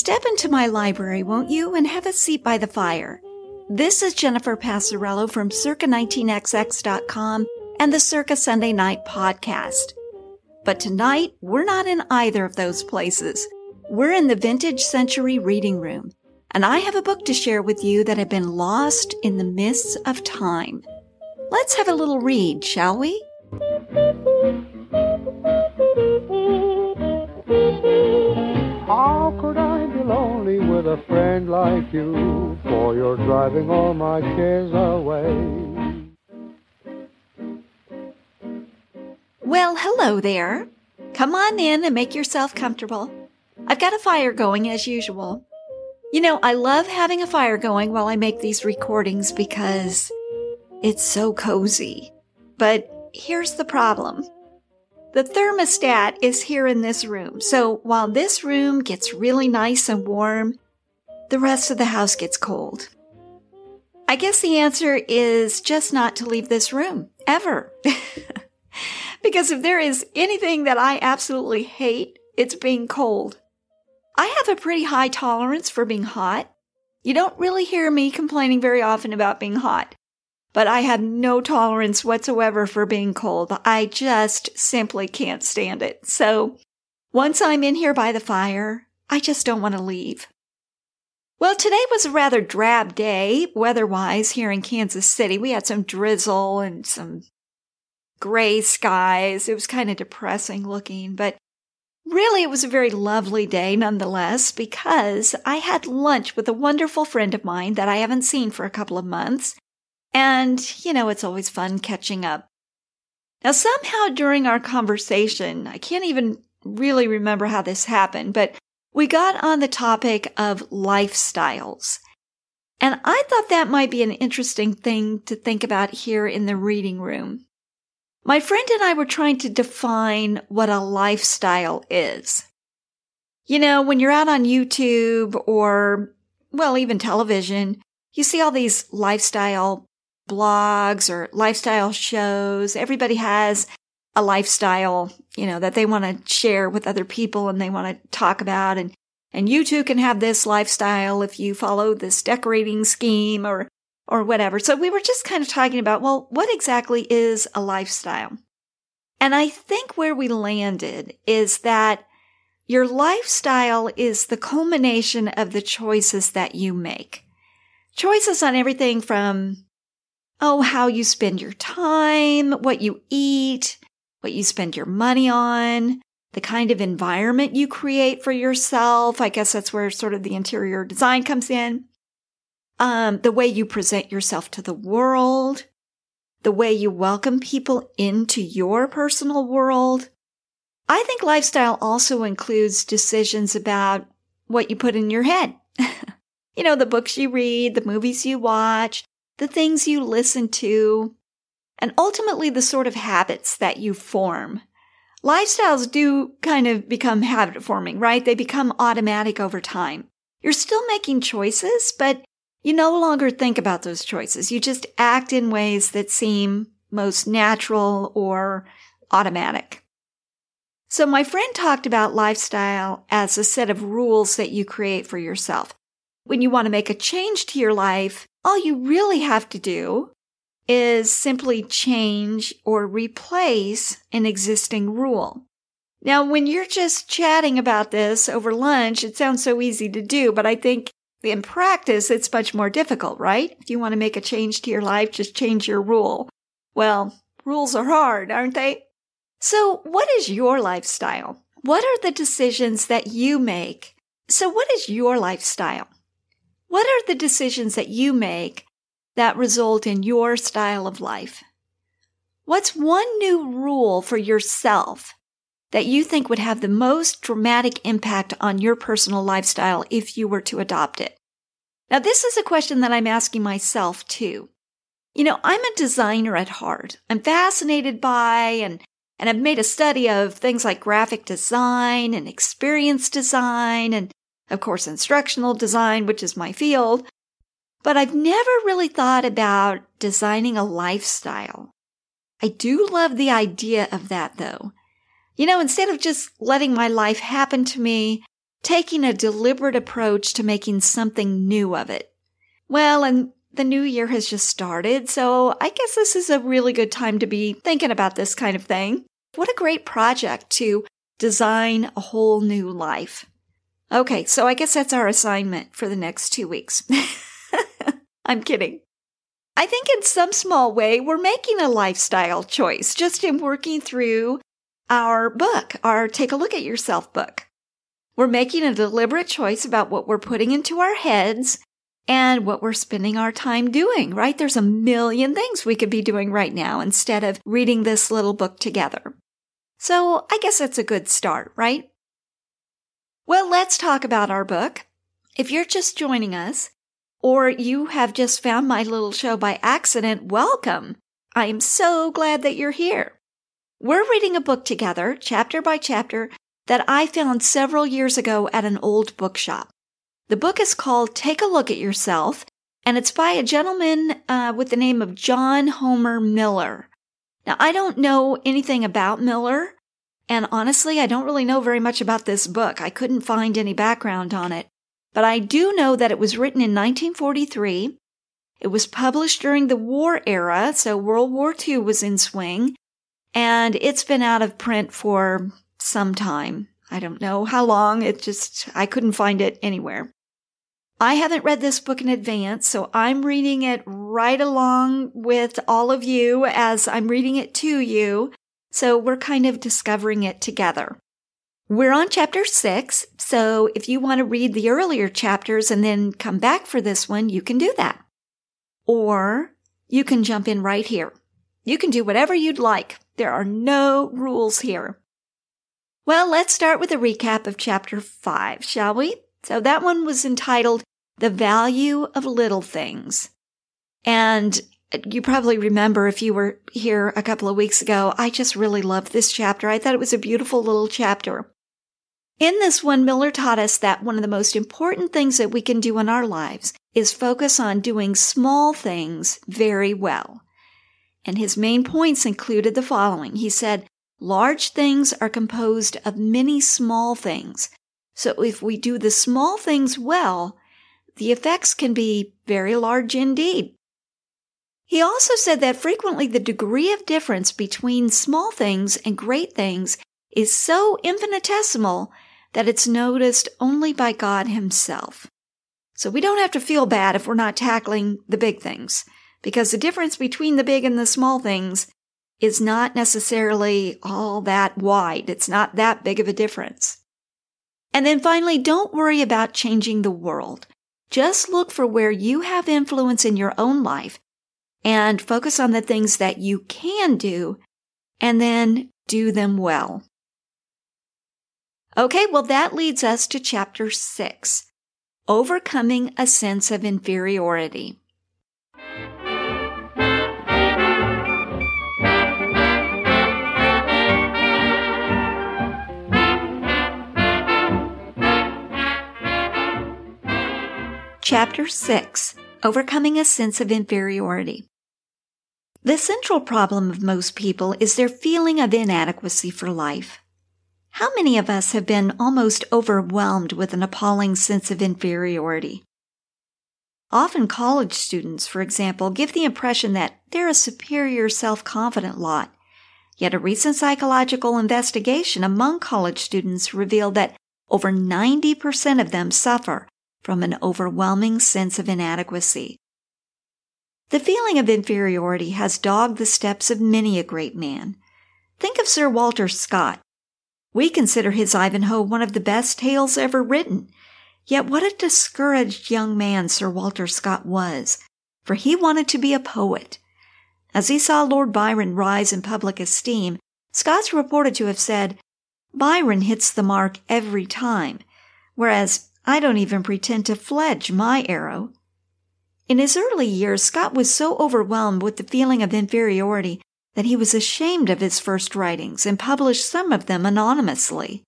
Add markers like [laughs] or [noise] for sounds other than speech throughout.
Step into my library, won't you, and have a seat by the fire. This is Jennifer Passarello from Circa19XX.com and the Circa Sunday Night Podcast. But tonight, we're not in either of those places. We're in the Vintage Century Reading Room, and I have a book to share with you that had been lost in the mists of time. Let's have a little read, shall we? Like you? For you're driving all my cares away. Well, hello there. Come on in and make yourself comfortable. I've got a fire going as usual. You know, I love having a fire going while I make these recordings because it's so cozy. But here's the problem. The thermostat is here in this room, so while this room gets really nice and warm, the rest of the house gets cold. I guess the answer is just not to leave this room, ever. [laughs] because if there is anything that I absolutely hate, it's being cold. I have a pretty high tolerance for being hot. You don't really hear me complaining very often about being hot but I have no tolerance whatsoever for being cold. I just simply can't stand it. So once I'm in here by the fire, I just don't want to leave. Well, today was a rather drab day weather-wise here in Kansas City. We had some drizzle and some gray skies. It was kind of depressing looking, but really it was a very lovely day nonetheless because I had lunch with a wonderful friend of mine that I haven't seen for a couple of months. And, you know, it's always fun catching up. Now, somehow during our conversation, I can't even really remember how this happened, but we got on the topic of lifestyles. And I thought that might be an interesting thing to think about here in the reading room. My friend and I were trying to define what a lifestyle is. You know, when you're out on YouTube or, well, even television, you see all these lifestyle blogs or lifestyle shows. Everybody has a lifestyle, you know, that they want to share with other people and they want to talk about. And, and you too can have this lifestyle if you follow this decorating scheme or, or whatever. So we were just kind of talking about, well, what exactly is a lifestyle? And I think where we landed is that your lifestyle is the culmination of the choices that you make. Choices on everything from oh, how you spend your time, what you eat, what you spend your money on, the kind of environment you create for yourself. I guess that's where sort of the interior design comes in. Um, the way you present yourself to the world, the way you welcome people into your personal world. I think lifestyle also includes decisions about what you put in your head. [laughs] you know, the books you read, the movies you watch, the things you listen to, and ultimately the sort of habits that you form. Lifestyles do kind of become habit forming, right? They become automatic over time. You're still making choices, but you no longer think about those choices. You just act in ways that seem most natural or automatic. So my friend talked about lifestyle as a set of rules that you create for yourself. When you want to make a change to your life, all you really have to do is simply change or replace an existing rule. Now, when you're just chatting about this over lunch, it sounds so easy to do, but I think in practice, it's much more difficult, right? If you want to make a change to your life, just change your rule. Well, rules are hard, aren't they? So what is your lifestyle? What are the decisions that you make? So what is your lifestyle? What are the decisions that you make that result in your style of life? What's one new rule for yourself that you think would have the most dramatic impact on your personal lifestyle if you were to adopt it? Now, this is a question that I'm asking myself too. You know, I'm a designer at heart. I'm fascinated by and and I've made a study of things like graphic design and experience design and of course, instructional design, which is my field. But I've never really thought about designing a lifestyle. I do love the idea of that though. You know, instead of just letting my life happen to me, taking a deliberate approach to making something new of it. Well, and the new year has just started, so I guess this is a really good time to be thinking about this kind of thing. What a great project to design a whole new life. Okay, so I guess that's our assignment for the next two weeks. [laughs] I'm kidding. I think in some small way, we're making a lifestyle choice just in working through our book, our Take a Look at Yourself book. We're making a deliberate choice about what we're putting into our heads and what we're spending our time doing, right? There's a million things we could be doing right now instead of reading this little book together. So I guess that's a good start, right? Well, let's talk about our book. If you're just joining us, or you have just found my little show by accident, welcome. I am so glad that you're here. We're reading a book together, chapter by chapter, that I found several years ago at an old bookshop. The book is called Take a Look at Yourself, and it's by a gentleman uh, with the name of John Homer Miller. Now, I don't know anything about Miller, and honestly, I don't really know very much about this book. I couldn't find any background on it. But I do know that it was written in 1943. It was published during the war era, so World War II was in swing, and it's been out of print for some time. I don't know how long. It just, I couldn't find it anywhere. I haven't read this book in advance, so I'm reading it right along with all of you as I'm reading it to you. So we're kind of discovering it together. We're on chapter six, so if you want to read the earlier chapters and then come back for this one, you can do that. Or you can jump in right here. You can do whatever you'd like. There are no rules here. Well, let's start with a recap of chapter five, shall we? So that one was entitled the value of little things. And you probably remember if you were here a couple of weeks ago, I just really loved this chapter. I thought it was a beautiful little chapter. In this one, Miller taught us that one of the most important things that we can do in our lives is focus on doing small things very well. And his main points included the following. He said, large things are composed of many small things. So if we do the small things well, the effects can be very large indeed. He also said that frequently the degree of difference between small things and great things is so infinitesimal that it's noticed only by God Himself. So we don't have to feel bad if we're not tackling the big things, because the difference between the big and the small things is not necessarily all that wide. It's not that big of a difference. And then finally, don't worry about changing the world. Just look for where you have influence in your own life and focus on the things that you can do and then do them well. Okay, well, that leads us to chapter six overcoming a sense of inferiority. Chapter 6 Overcoming a Sense of Inferiority. The central problem of most people is their feeling of inadequacy for life. How many of us have been almost overwhelmed with an appalling sense of inferiority? Often college students, for example, give the impression that they're a superior self-confident lot. Yet a recent psychological investigation among college students revealed that over 90% of them suffer from an overwhelming sense of inadequacy. The feeling of inferiority has dogged the steps of many a great man. Think of Sir Walter Scott. We consider his Ivanhoe one of the best tales ever written. Yet what a discouraged young man Sir Walter Scott was, for he wanted to be a poet. As he saw Lord Byron rise in public esteem, Scott's reported to have said, Byron hits the mark every time, whereas I don't even pretend to fledge my arrow. In his early years, Scott was so overwhelmed with the feeling of inferiority that he was ashamed of his first writings and published some of them anonymously.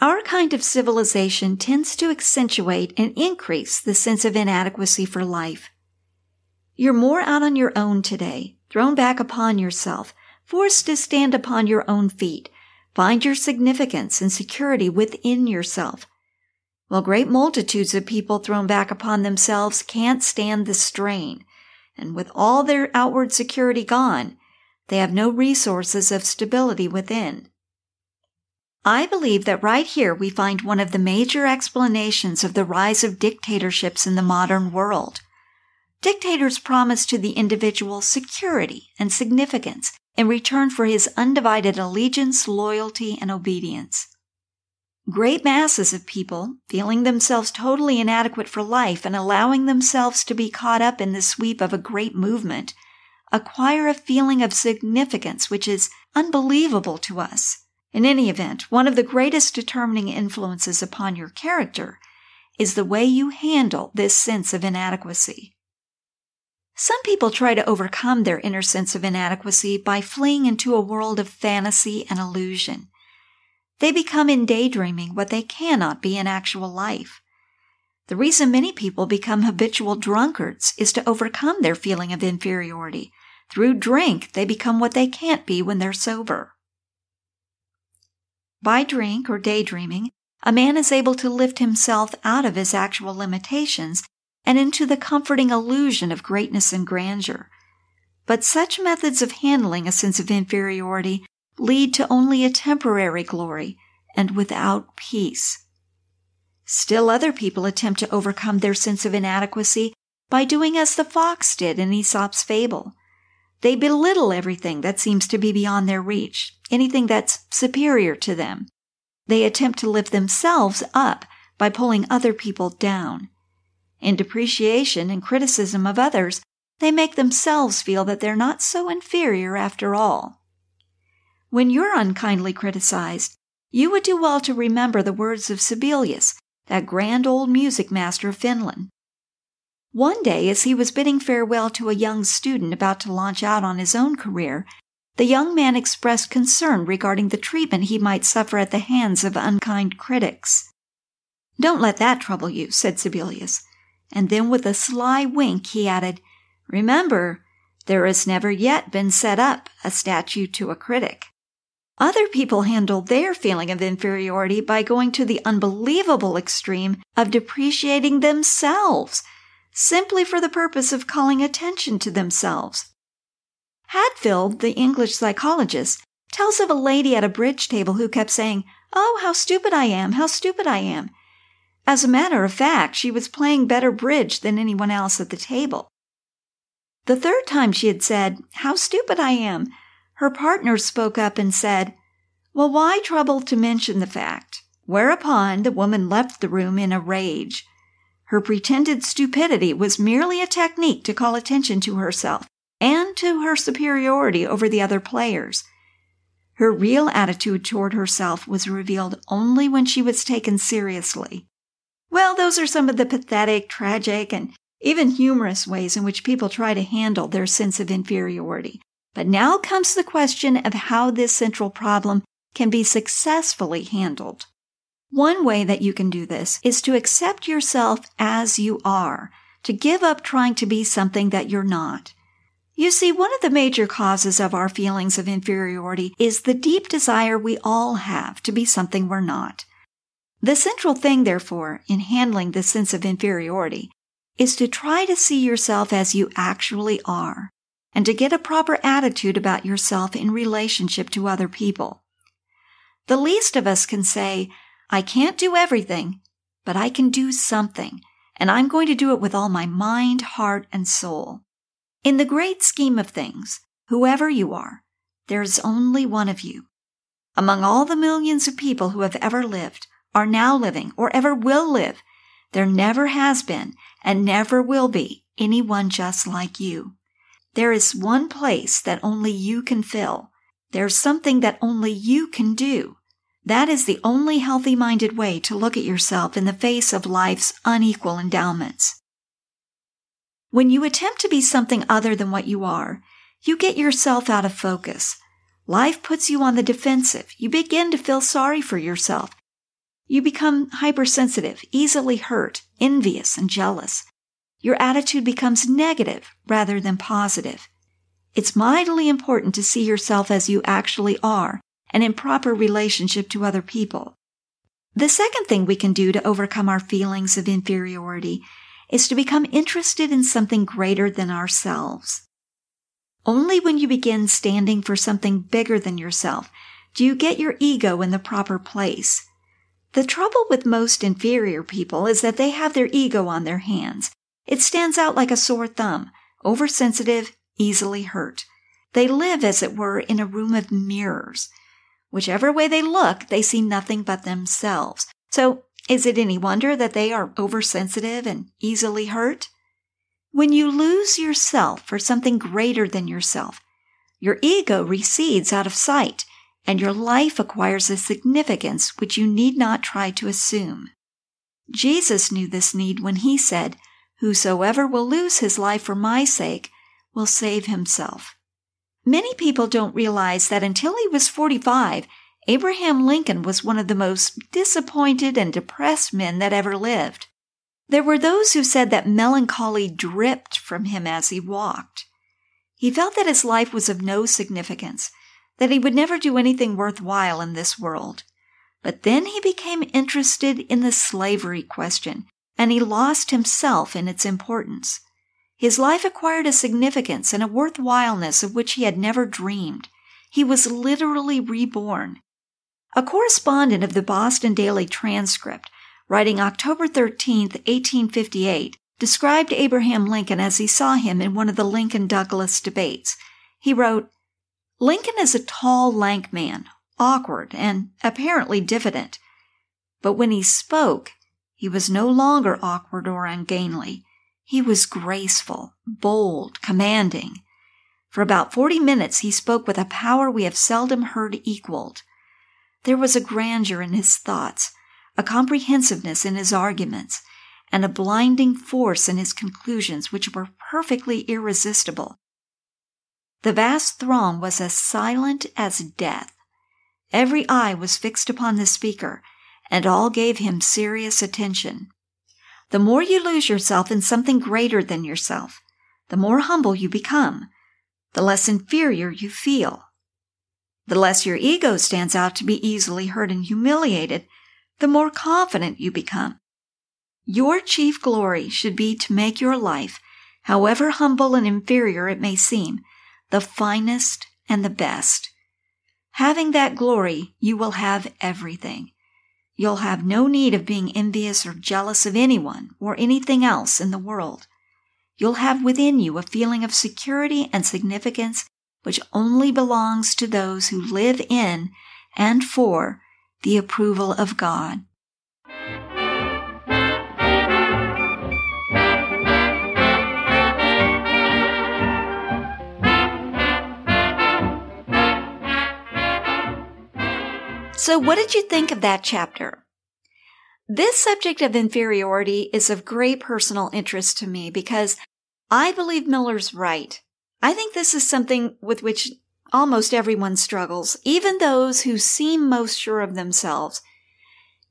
Our kind of civilization tends to accentuate and increase the sense of inadequacy for life. You're more out on your own today, thrown back upon yourself, forced to stand upon your own feet, Find your significance and security within yourself. While great multitudes of people thrown back upon themselves can't stand the strain, and with all their outward security gone, they have no resources of stability within. I believe that right here we find one of the major explanations of the rise of dictatorships in the modern world. Dictators promise to the individual security and significance in return for his undivided allegiance, loyalty, and obedience. Great masses of people, feeling themselves totally inadequate for life and allowing themselves to be caught up in the sweep of a great movement, acquire a feeling of significance which is unbelievable to us. In any event, one of the greatest determining influences upon your character is the way you handle this sense of inadequacy. Some people try to overcome their inner sense of inadequacy by fleeing into a world of fantasy and illusion. They become in daydreaming what they cannot be in actual life. The reason many people become habitual drunkards is to overcome their feeling of inferiority. Through drink, they become what they can't be when they're sober. By drink or daydreaming, a man is able to lift himself out of his actual limitations and into the comforting illusion of greatness and grandeur. But such methods of handling a sense of inferiority lead to only a temporary glory and without peace. Still other people attempt to overcome their sense of inadequacy by doing as the fox did in Aesop's fable. They belittle everything that seems to be beyond their reach, anything that's superior to them. They attempt to lift themselves up by pulling other people down. In depreciation and criticism of others, they make themselves feel that they're not so inferior after all. When you're unkindly criticized, you would do well to remember the words of Sibelius, that grand old music master of Finland. One day, as he was bidding farewell to a young student about to launch out on his own career, the young man expressed concern regarding the treatment he might suffer at the hands of unkind critics. Don't let that trouble you, said Sibelius. And then with a sly wink, he added, Remember, there has never yet been set up a statue to a critic. Other people handle their feeling of inferiority by going to the unbelievable extreme of depreciating themselves simply for the purpose of calling attention to themselves. Hadfield, the English psychologist, tells of a lady at a bridge table who kept saying, Oh, how stupid I am, how stupid I am. As a matter of fact, she was playing better bridge than anyone else at the table. The third time she had said, How stupid I am, her partner spoke up and said, Well, why trouble to mention the fact? Whereupon the woman left the room in a rage. Her pretended stupidity was merely a technique to call attention to herself and to her superiority over the other players. Her real attitude toward herself was revealed only when she was taken seriously. Well, those are some of the pathetic, tragic, and even humorous ways in which people try to handle their sense of inferiority. But now comes the question of how this central problem can be successfully handled. One way that you can do this is to accept yourself as you are, to give up trying to be something that you're not. You see, one of the major causes of our feelings of inferiority is the deep desire we all have to be something we're not. The central thing, therefore, in handling this sense of inferiority is to try to see yourself as you actually are and to get a proper attitude about yourself in relationship to other people. The least of us can say, I can't do everything, but I can do something, and I'm going to do it with all my mind, heart, and soul. In the great scheme of things, whoever you are, there is only one of you. Among all the millions of people who have ever lived, are now living, or ever will live, there never has been and never will be anyone just like you. There is one place that only you can fill. There's something that only you can do. That is the only healthy minded way to look at yourself in the face of life's unequal endowments. When you attempt to be something other than what you are, you get yourself out of focus. Life puts you on the defensive. You begin to feel sorry for yourself. You become hypersensitive, easily hurt, envious, and jealous. Your attitude becomes negative rather than positive. It's mightily important to see yourself as you actually are and in proper relationship to other people. The second thing we can do to overcome our feelings of inferiority is to become interested in something greater than ourselves. Only when you begin standing for something bigger than yourself do you get your ego in the proper place. The trouble with most inferior people is that they have their ego on their hands. It stands out like a sore thumb, oversensitive, easily hurt. They live, as it were, in a room of mirrors. Whichever way they look, they see nothing but themselves. So, is it any wonder that they are oversensitive and easily hurt? When you lose yourself for something greater than yourself, your ego recedes out of sight and your life acquires a significance which you need not try to assume. Jesus knew this need when he said, Whosoever will lose his life for my sake will save himself. Many people don't realize that until he was 45, Abraham Lincoln was one of the most disappointed and depressed men that ever lived. There were those who said that melancholy dripped from him as he walked. He felt that his life was of no significance that he would never do anything worthwhile in this world. But then he became interested in the slavery question, and he lost himself in its importance. His life acquired a significance and a worthwhileness of which he had never dreamed. He was literally reborn. A correspondent of the Boston Daily Transcript, writing October 13, 1858, described Abraham Lincoln as he saw him in one of the Lincoln Douglas debates. He wrote, Lincoln is a tall, lank man, awkward, and apparently diffident. But when he spoke, he was no longer awkward or ungainly. He was graceful, bold, commanding. For about forty minutes he spoke with a power we have seldom heard equaled. There was a grandeur in his thoughts, a comprehensiveness in his arguments, and a blinding force in his conclusions which were perfectly irresistible. The vast throng was as silent as death. Every eye was fixed upon the speaker, and all gave him serious attention. The more you lose yourself in something greater than yourself, the more humble you become, the less inferior you feel. The less your ego stands out to be easily hurt and humiliated, the more confident you become. Your chief glory should be to make your life, however humble and inferior it may seem, the finest and the best. Having that glory, you will have everything. You'll have no need of being envious or jealous of anyone or anything else in the world. You'll have within you a feeling of security and significance which only belongs to those who live in and for the approval of God. So, what did you think of that chapter? This subject of inferiority is of great personal interest to me because I believe Miller's right. I think this is something with which almost everyone struggles, even those who seem most sure of themselves.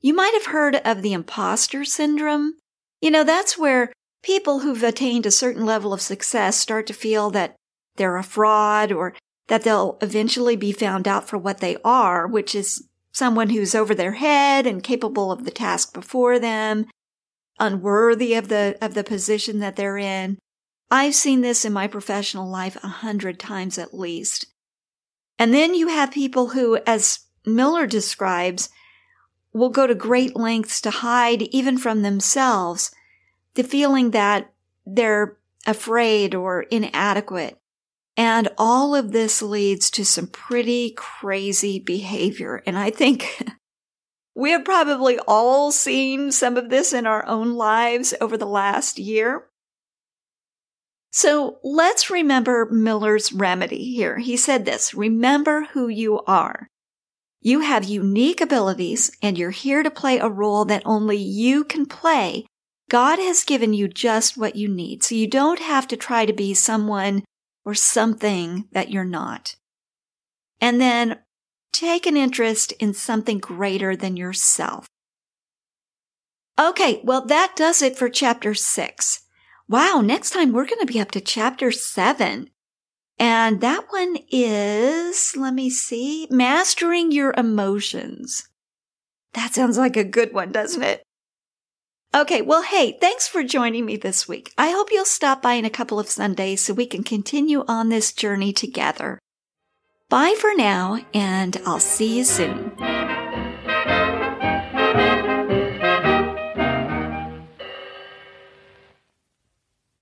You might have heard of the imposter syndrome. You know, that's where people who've attained a certain level of success start to feel that they're a fraud or that they'll eventually be found out for what they are, which is someone who's over their head and capable of the task before them, unworthy of the, of the position that they're in. I've seen this in my professional life a hundred times at least. And then you have people who, as Miller describes, will go to great lengths to hide even from themselves the feeling that they're afraid or inadequate and all of this leads to some pretty crazy behavior. And I think [laughs] we have probably all seen some of this in our own lives over the last year. So let's remember Miller's remedy here. He said this remember who you are. You have unique abilities and you're here to play a role that only you can play. God has given you just what you need. So you don't have to try to be someone or something that you're not. And then take an interest in something greater than yourself. Okay, well, that does it for chapter six. Wow, next time we're going to be up to chapter seven. And that one is, let me see, Mastering Your Emotions. That sounds like a good one, doesn't it? Okay, well, hey, thanks for joining me this week. I hope you'll stop by in a couple of Sundays so we can continue on this journey together. Bye for now, and I'll see you soon.